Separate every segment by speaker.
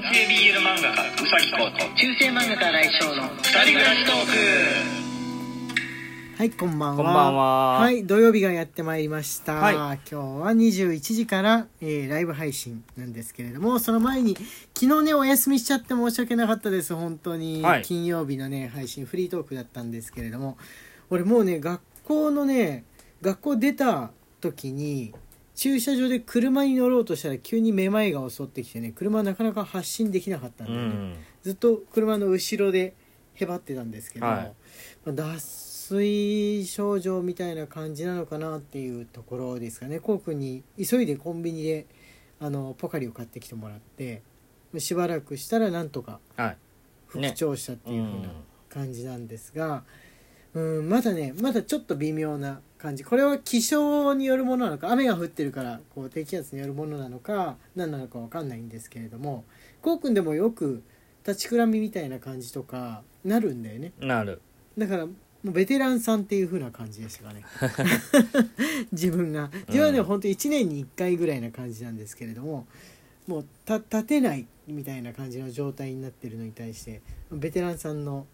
Speaker 1: 男性 BL 漫画家うさぎこと。
Speaker 2: 中世漫画家来翔の
Speaker 1: 二人暮らしトーク。
Speaker 2: はいこんばんは。
Speaker 3: こんばんは。
Speaker 2: はい土曜日がやってまいりました、
Speaker 3: はい。
Speaker 2: 今日は21時から、えーライブ配信なんですけれどもその前に昨日ねお休みしちゃって申し訳なかったです。本当に、
Speaker 3: はい。
Speaker 2: 金曜日のね配信フリートークだったんですけれども。俺もうね学校のね学校出た時に駐車場で車に乗ろうとしたら急にめまいが襲ってきてね車なかなか発進できなかったん
Speaker 3: う
Speaker 2: だよね、
Speaker 3: ん。
Speaker 2: ずっと車の後ろでへばってたんですけど、
Speaker 3: はい。
Speaker 2: まあ脱水症状みたいな感じなのかなっていうところですかね。こうくんに急いでコンビニであのポカリを買ってきてもらってしばらくしたらなんとか
Speaker 3: はい。
Speaker 2: 復調したっていう風な感じなんですが、うん、まだねまだちょっと微妙な感じ。これは気象によるものなのか雨が降ってるからこう低気圧によるものなのか何なのかわかんないんですけれどもこうくんでもよく立ちくらみみたいな感じとかなるんだよね。
Speaker 3: なる。
Speaker 2: だからもうベテランさんっていう風な感じでしたかね。自分が。自分はね、
Speaker 3: うん
Speaker 2: ほんと1年に1回ぐらいな感じなんですけれどももうた立てないみたいな感じの状態になってるのに対してベテランさんの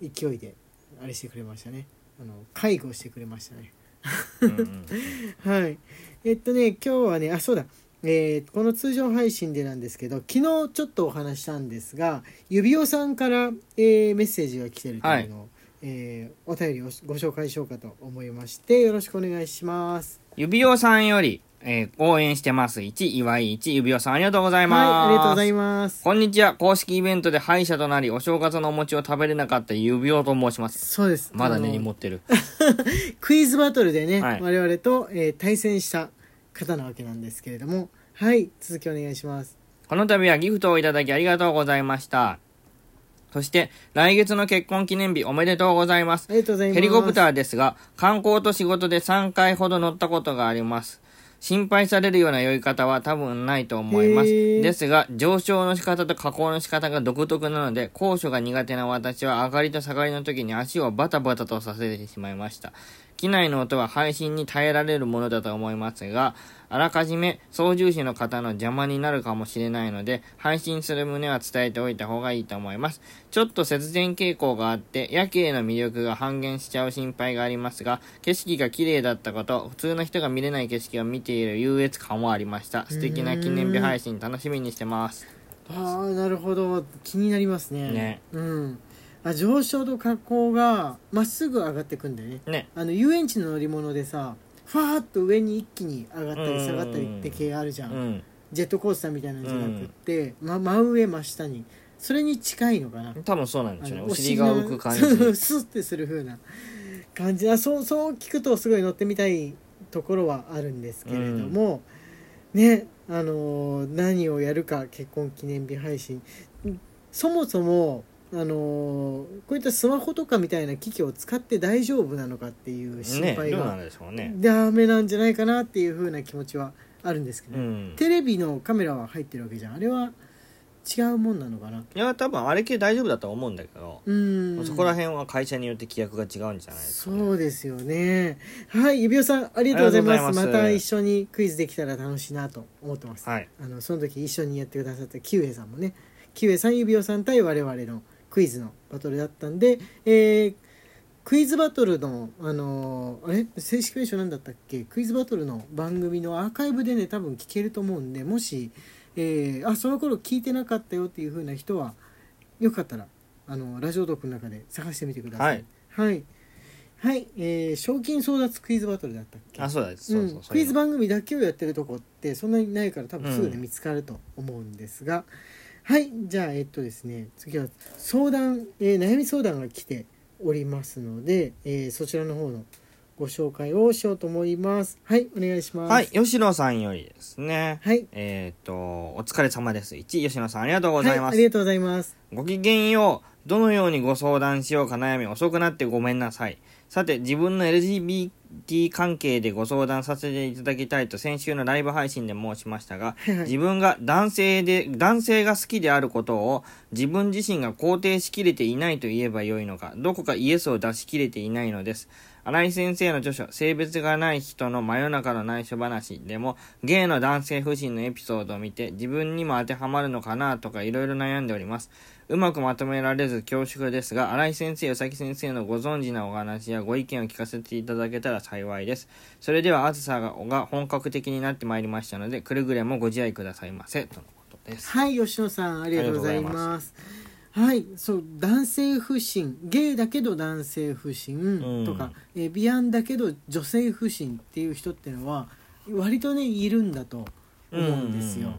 Speaker 2: 勢いであれしてくれましたね。あの介護してくれましたね。はい。えっとね今日はねあそうだ。えーこの通常配信でなんですけど昨日ちょっとお話したんですが指輪さんから、えーメッセージが来てるというのを、えーお便りをご紹介しようかと思いましてよろしくお願いします。
Speaker 3: 指輪さんより、えー応援してます。1、岩井1、指輪さんありがとうございます。
Speaker 2: はいありがとうございます
Speaker 3: こんにちは。公式イベントで敗者となり、お正月のお餅を食べれなかった指輪と申します。
Speaker 2: そうです
Speaker 3: まだ根に持ってる。
Speaker 2: クイズバトルでね、
Speaker 3: はい
Speaker 2: 我々と、えー対戦した方なわけなんですけれどもはい続きお願いします
Speaker 3: この度はギフトをいただきありがとうございました。そして、来月の結婚記念日おめでとうございます
Speaker 2: あ。りがとうございます
Speaker 3: ヘリコプターですが、観光と仕事で3回ほど乗ったことがあります。心配されるような酔い方は多分ないと思います。ですが、上昇の仕方と下降の仕方が独特なので、高所が苦手な私は上がりと下がりの時に足をバタバタとさせてしまいました。機内の音は配信に耐えられるものだと思いますが、あらかじめ操縦士の方の邪魔になるかもしれないので、配信する旨は伝えておいた方がいいと思います。ちょっと節電傾向があって、夜景の魅力が半減しちゃう心配がありますが、景色が綺麗だったこと、普通の人が見れない景色を見ている優越感もありました。素敵な記念日配信楽しみにしてます。
Speaker 2: ああなるほど気になりますね
Speaker 3: ね
Speaker 2: うんあ上昇と下降がまっすぐ上がってくんだよね
Speaker 3: ね。
Speaker 2: あの遊園地の乗り物でさファーッと上に一気に上がったり下がったりって系あるじゃん、
Speaker 3: うん。
Speaker 2: ジェットコースターみたいなのじゃなくって、ま、真上真下に。それに近いのかな。
Speaker 3: 多分そうなんでしょうね。お尻が浮く感じ。
Speaker 2: スッてする風な感じ。あそうそう聞くとすごい乗ってみたいところはあるんですけれども、ねあのー何をやるか結婚記念日配信。そもそもあのーこういったスマホとかみたいな機器を使って大丈夫なのかっていう心
Speaker 3: ね。
Speaker 2: 配が。ダメなんじゃないかなっていう風な気持ちはあるんですけど、
Speaker 3: うん。
Speaker 2: テレビのカメラは入ってるわけじゃんあれは違うもんなのかな？い
Speaker 3: や、多分あれ系大丈夫だと思うんだけど、
Speaker 2: うん
Speaker 3: そこら辺は会社によって規約が違うんじゃないですか、ね。
Speaker 2: そうですよねはい指輪さんありがとうございます
Speaker 3: ありがとうございます
Speaker 2: また一緒にクイズできたら楽しいなと思ってます、
Speaker 3: はい。
Speaker 2: あのその時一緒にやってくださったキウエさんもねキウエさん指輪さん対我々のクイズのバトルだったんで、えークイズバトルのあのーあれ？正式名称なんだったっけ？クイズバトルの番組のアーカイブでね多分聞けると思うんでもし、えーあその頃聞いてなかったよっていう風な人はよかったらあのラジオトークの中で探してみてください。はい。はい、えー賞金争奪クイズバトルだったっけ？
Speaker 3: あ、そうだ。そうそう
Speaker 2: うん、クイズ番組だけをやってるとこってそんなにないから多分すぐね、
Speaker 3: うん。
Speaker 2: 見つかると思うんですがはいじゃあえっとですね次は相談、えー悩み相談が来ておりますので、えーそちらの方のご紹介をしようと思いますはいお願いします
Speaker 3: はい、吉野さんよりですね。
Speaker 2: はい
Speaker 3: えっ、と、お疲れ様です。1、吉野さんありがとうございます。
Speaker 2: はい、ありがとうございます
Speaker 3: ごきげんよう。どのようにご相談しようか悩み遅くなってごめんなさい。さて、自分の LGBT 関係でご相談させていただきたいと先週のライブ配信で申しましたが、自分が男性で、男性が好きであることを自分自身が肯定しきれていないと言えばよいのか、どこかイエスを出しきれていないのです。新井先生の著書、性別がない人の真夜中の内緒話でも、ゲイの男性不信のエピソードを見て、自分にも当てはまるのかなとかいろいろ悩んでおります。うまくまとめられず恐縮ですが、新井先生、宇崎先生のご存知なお話やご意見を聞かせていただけたら幸いです。それでは、あずさが本格的になってまいりましたので、くれぐれもご自愛くださいませ。とのことです。
Speaker 2: はい吉野さんありがとうございますはいそう男性不信ゲイだけど男性不信とか、えービアンだけど女性不信っていう人っていうのは割とねいるんだと思うんですよ。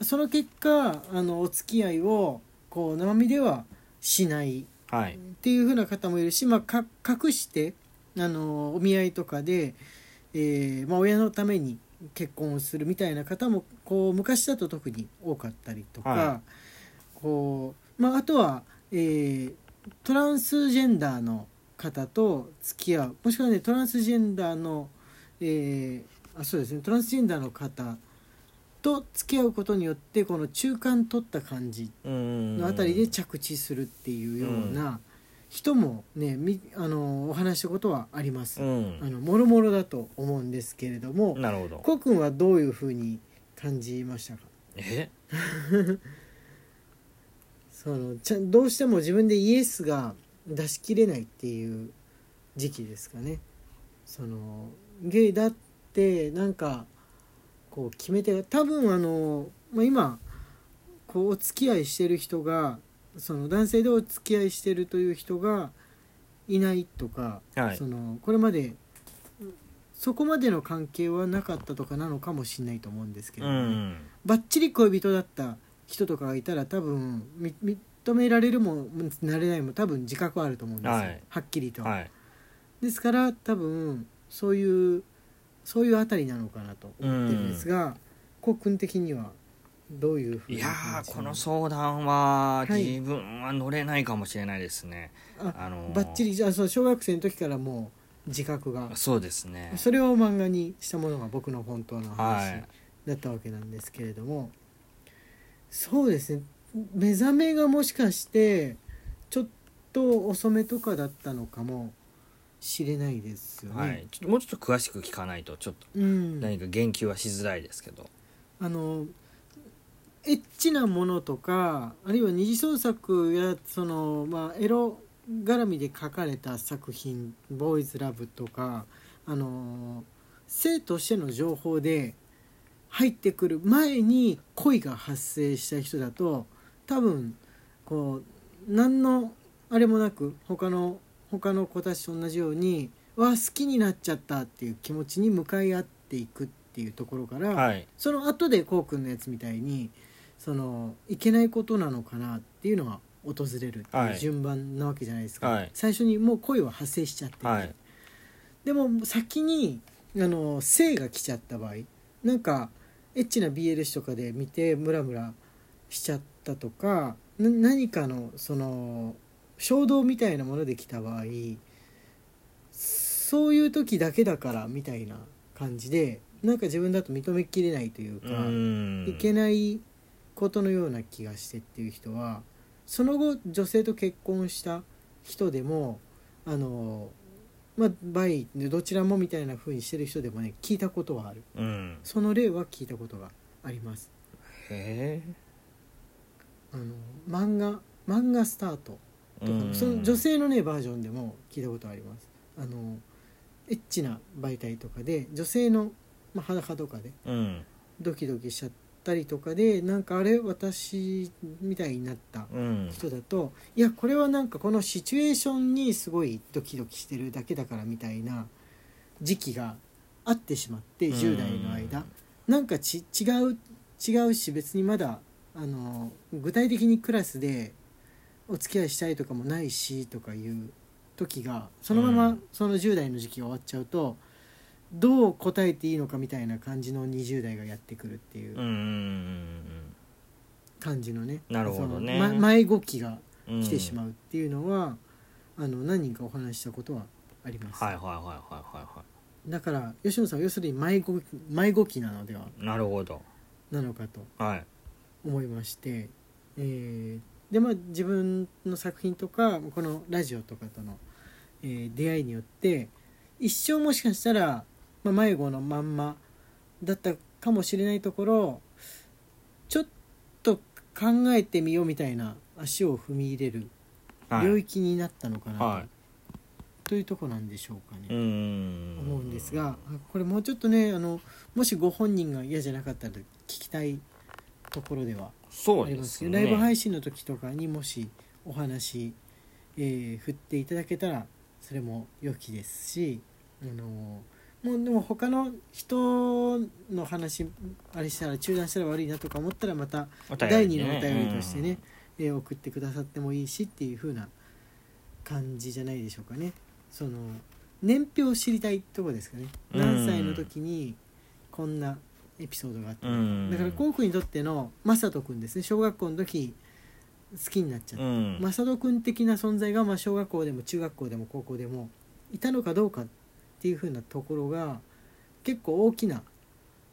Speaker 2: その結果あのお付き合いをこう生身ではしない
Speaker 3: はい
Speaker 2: っ。ていう風な方もいるし、まあ、か隠してあのお見合いとかで、えーまあ、親のために結婚をするみたいな方もこう昔だと特に多かったりとか、
Speaker 3: は
Speaker 2: こうまあ、あとは、えートランスジェンダーの方と付き合うもしくはねトランスジェンダーの、えーあそうですねトランスジェンダーの方と付き合うことによってこの中間取った感じ
Speaker 3: の
Speaker 2: のあたりで着地するっていうような人もねみあのお話したことはあります。
Speaker 3: うん
Speaker 2: あのもろもろだと思うんですけれども、
Speaker 3: なるほど。
Speaker 2: こうくんはどういうふうに感じましたか？
Speaker 3: え？
Speaker 2: そのちゃんどうしても自分でイエスが出し切れないっていう時期ですかね。そのゲイだってなんかこう決めて多分あの、まあ、今こうお付き合いしてる人がその男性でお付き合いしてるという人がいないとか、
Speaker 3: はい。
Speaker 2: そのこれまでそこまでの関係はなかったとかなのかもしれないと思うんですけ
Speaker 3: う
Speaker 2: どね、
Speaker 3: ん。
Speaker 2: ばっちり恋人だった人とかがいたら多分み認められるもなれないも多分自覚はあると思うんですよ、
Speaker 3: はい。
Speaker 2: はっきりと、
Speaker 3: はい。
Speaker 2: ですから多分そういうそういうあたりなのかなと思ってるんですがこうくん的にはどういうふうに
Speaker 3: いやこの相談は
Speaker 2: はい。
Speaker 3: 自分は乗れないかもしれないですね。
Speaker 2: あ
Speaker 3: あのー。
Speaker 2: ばっちりじゃあその小学生の時からもう自覚が？
Speaker 3: そうですね。
Speaker 2: それを漫画にしたものが僕の本当の
Speaker 3: は
Speaker 2: 話
Speaker 3: い。
Speaker 2: だったわけなんですけれども、そうですね。目覚めがもしかしてちょっと遅めとかだったのかもしれないですよね。
Speaker 3: はい。ちょっともうちょっと詳しく聞かないとちょっと
Speaker 2: うん、
Speaker 3: 何か言及はしづらいですけど。
Speaker 2: あのエッチなものとかあるいは二次創作やその、まあ、エロ絡みで書かれた作品「ボーイズラブ」とかあの性としての情報で入ってくる前に恋が発生した人だと多分こう何のあれもなく他の他の子たちと同じように「わあ好きになっちゃった」っていう気持ちに向かい合っていくっていうところから、
Speaker 3: はい。
Speaker 2: その後でこうくんのやつみたいにそのいけないことなのかなっていうのが訪れるって
Speaker 3: はい
Speaker 2: いう順番なわけじゃないですか、
Speaker 3: はい
Speaker 2: 最初にもう恋は発生しちゃってて、
Speaker 3: はい。
Speaker 2: でも先にあの性が来ちゃった場合なんかエッチな BL 誌とかで見てムラムラしちゃったとかな何かのその衝動みたいなもので来た場合そういう時だけだからみたいな感じでなんか自分だと認めきれないというか、
Speaker 3: うん。
Speaker 2: いけないことのような気がしてっていう人はその後女性と結婚した人でもあのまあバどちらもみたいな風にしてる人でもね聞いたことはある
Speaker 3: うん。
Speaker 2: その例は聞いたことがあります
Speaker 3: へ
Speaker 2: あの漫画漫画スタート
Speaker 3: え。
Speaker 2: とか
Speaker 3: うん
Speaker 2: その女性のねバージョンでも聞いたことありますあのエッチな媒体とかで女性の、まあ、裸とかで
Speaker 3: うん。
Speaker 2: ドキドキしちゃったりとかでなんかあれ私みたいになった
Speaker 3: うん。
Speaker 2: 人だといやこれはなんかこのシチュエーションにすごいドキドキしてるだけだからみたいな時期があってしまって10代の間なんかち違う違うし別にまだあの具体的にクラスでお付き合いしたいとかもないしとかいう時がそのまま
Speaker 3: うん。
Speaker 2: その10代の時期が終わっちゃうとどう答えていいのかみたいな感じの20代がやってくるっていう
Speaker 3: うん。
Speaker 2: 感じのね
Speaker 3: なるほど
Speaker 2: 迷子期が
Speaker 3: うん。
Speaker 2: 来てしまうっていうのは、あの何人かお話ししたことはあります、
Speaker 3: はいはいはいはいはいは
Speaker 2: だから吉野さんは要するに迷子迷子期なのではい
Speaker 3: なるほど。
Speaker 2: なのかと
Speaker 3: はい。
Speaker 2: 思いまして、えーでまあ自分の作品とかこのラジオとかとの、えー出会いによって一生もしかしたら、まあ、迷子のまんまだったかもしれないところちょっと考えてみようみたいな足を踏み入れる
Speaker 3: はい。
Speaker 2: 領域になったのかなと,、
Speaker 3: はい。
Speaker 2: というとこなんでしょうかね。思うんですがこれもうちょっとねあのもしご本人が嫌じゃなかったら聞きたいところではあり
Speaker 3: ですね。
Speaker 2: ますけどライブ配信の時とかにもしお話、えー振っていただけたらそれも良きですしあのもうでも他の人の話あれしたら中断したら悪いなとか思ったらまた第
Speaker 3: りね。
Speaker 2: 二のお便りとしてね、えー送ってくださってもいいしっていう風な感じじゃないでしょうかね。その年表を知りたいところですかね。
Speaker 3: うん。
Speaker 2: 何歳の時にこんなエピソードがあったのか
Speaker 3: うん。
Speaker 2: だからこうくんにとっての雅人くんですね。小学校の時好きになっちゃっ
Speaker 3: うん。
Speaker 2: た雅人くん的な存在がまあ小学校でも中学校でも高校でもいたのかどうかっていう風なところが結構大きな、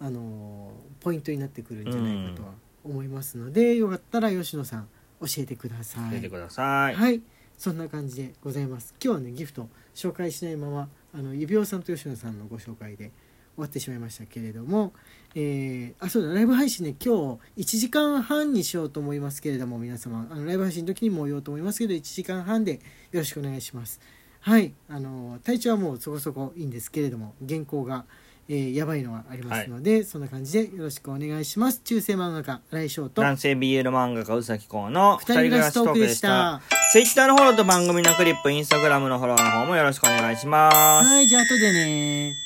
Speaker 2: あのーポイントになってくるんじゃないかとは思いますので、よかったら吉野さん教えてください。
Speaker 3: 出てください。
Speaker 2: はい、そんな感じでございます。今日はねギフト紹介しないままあの指輪さんと吉野さんのご紹介で終わってしまいましたけれども、えーあそうだライブ配信ね今日1時間半にしようと思いますけれども皆様あのライブ配信の時にも言おうと思いますけど1時間半でよろしくお願いします。はいあの体調はもうそこそこいいんですけれども原稿が、えーやばいのがありますので、そんな感じでよろしくお願いします。中世漫画家新井翔と
Speaker 3: 男性 BL 漫画家宇崎公の
Speaker 2: 二人暮らしトークでした。
Speaker 3: Twitter のフォローと番組のクリップ、Instagram のフォローの方もよろしくお願いします。
Speaker 2: はいじゃあ後でね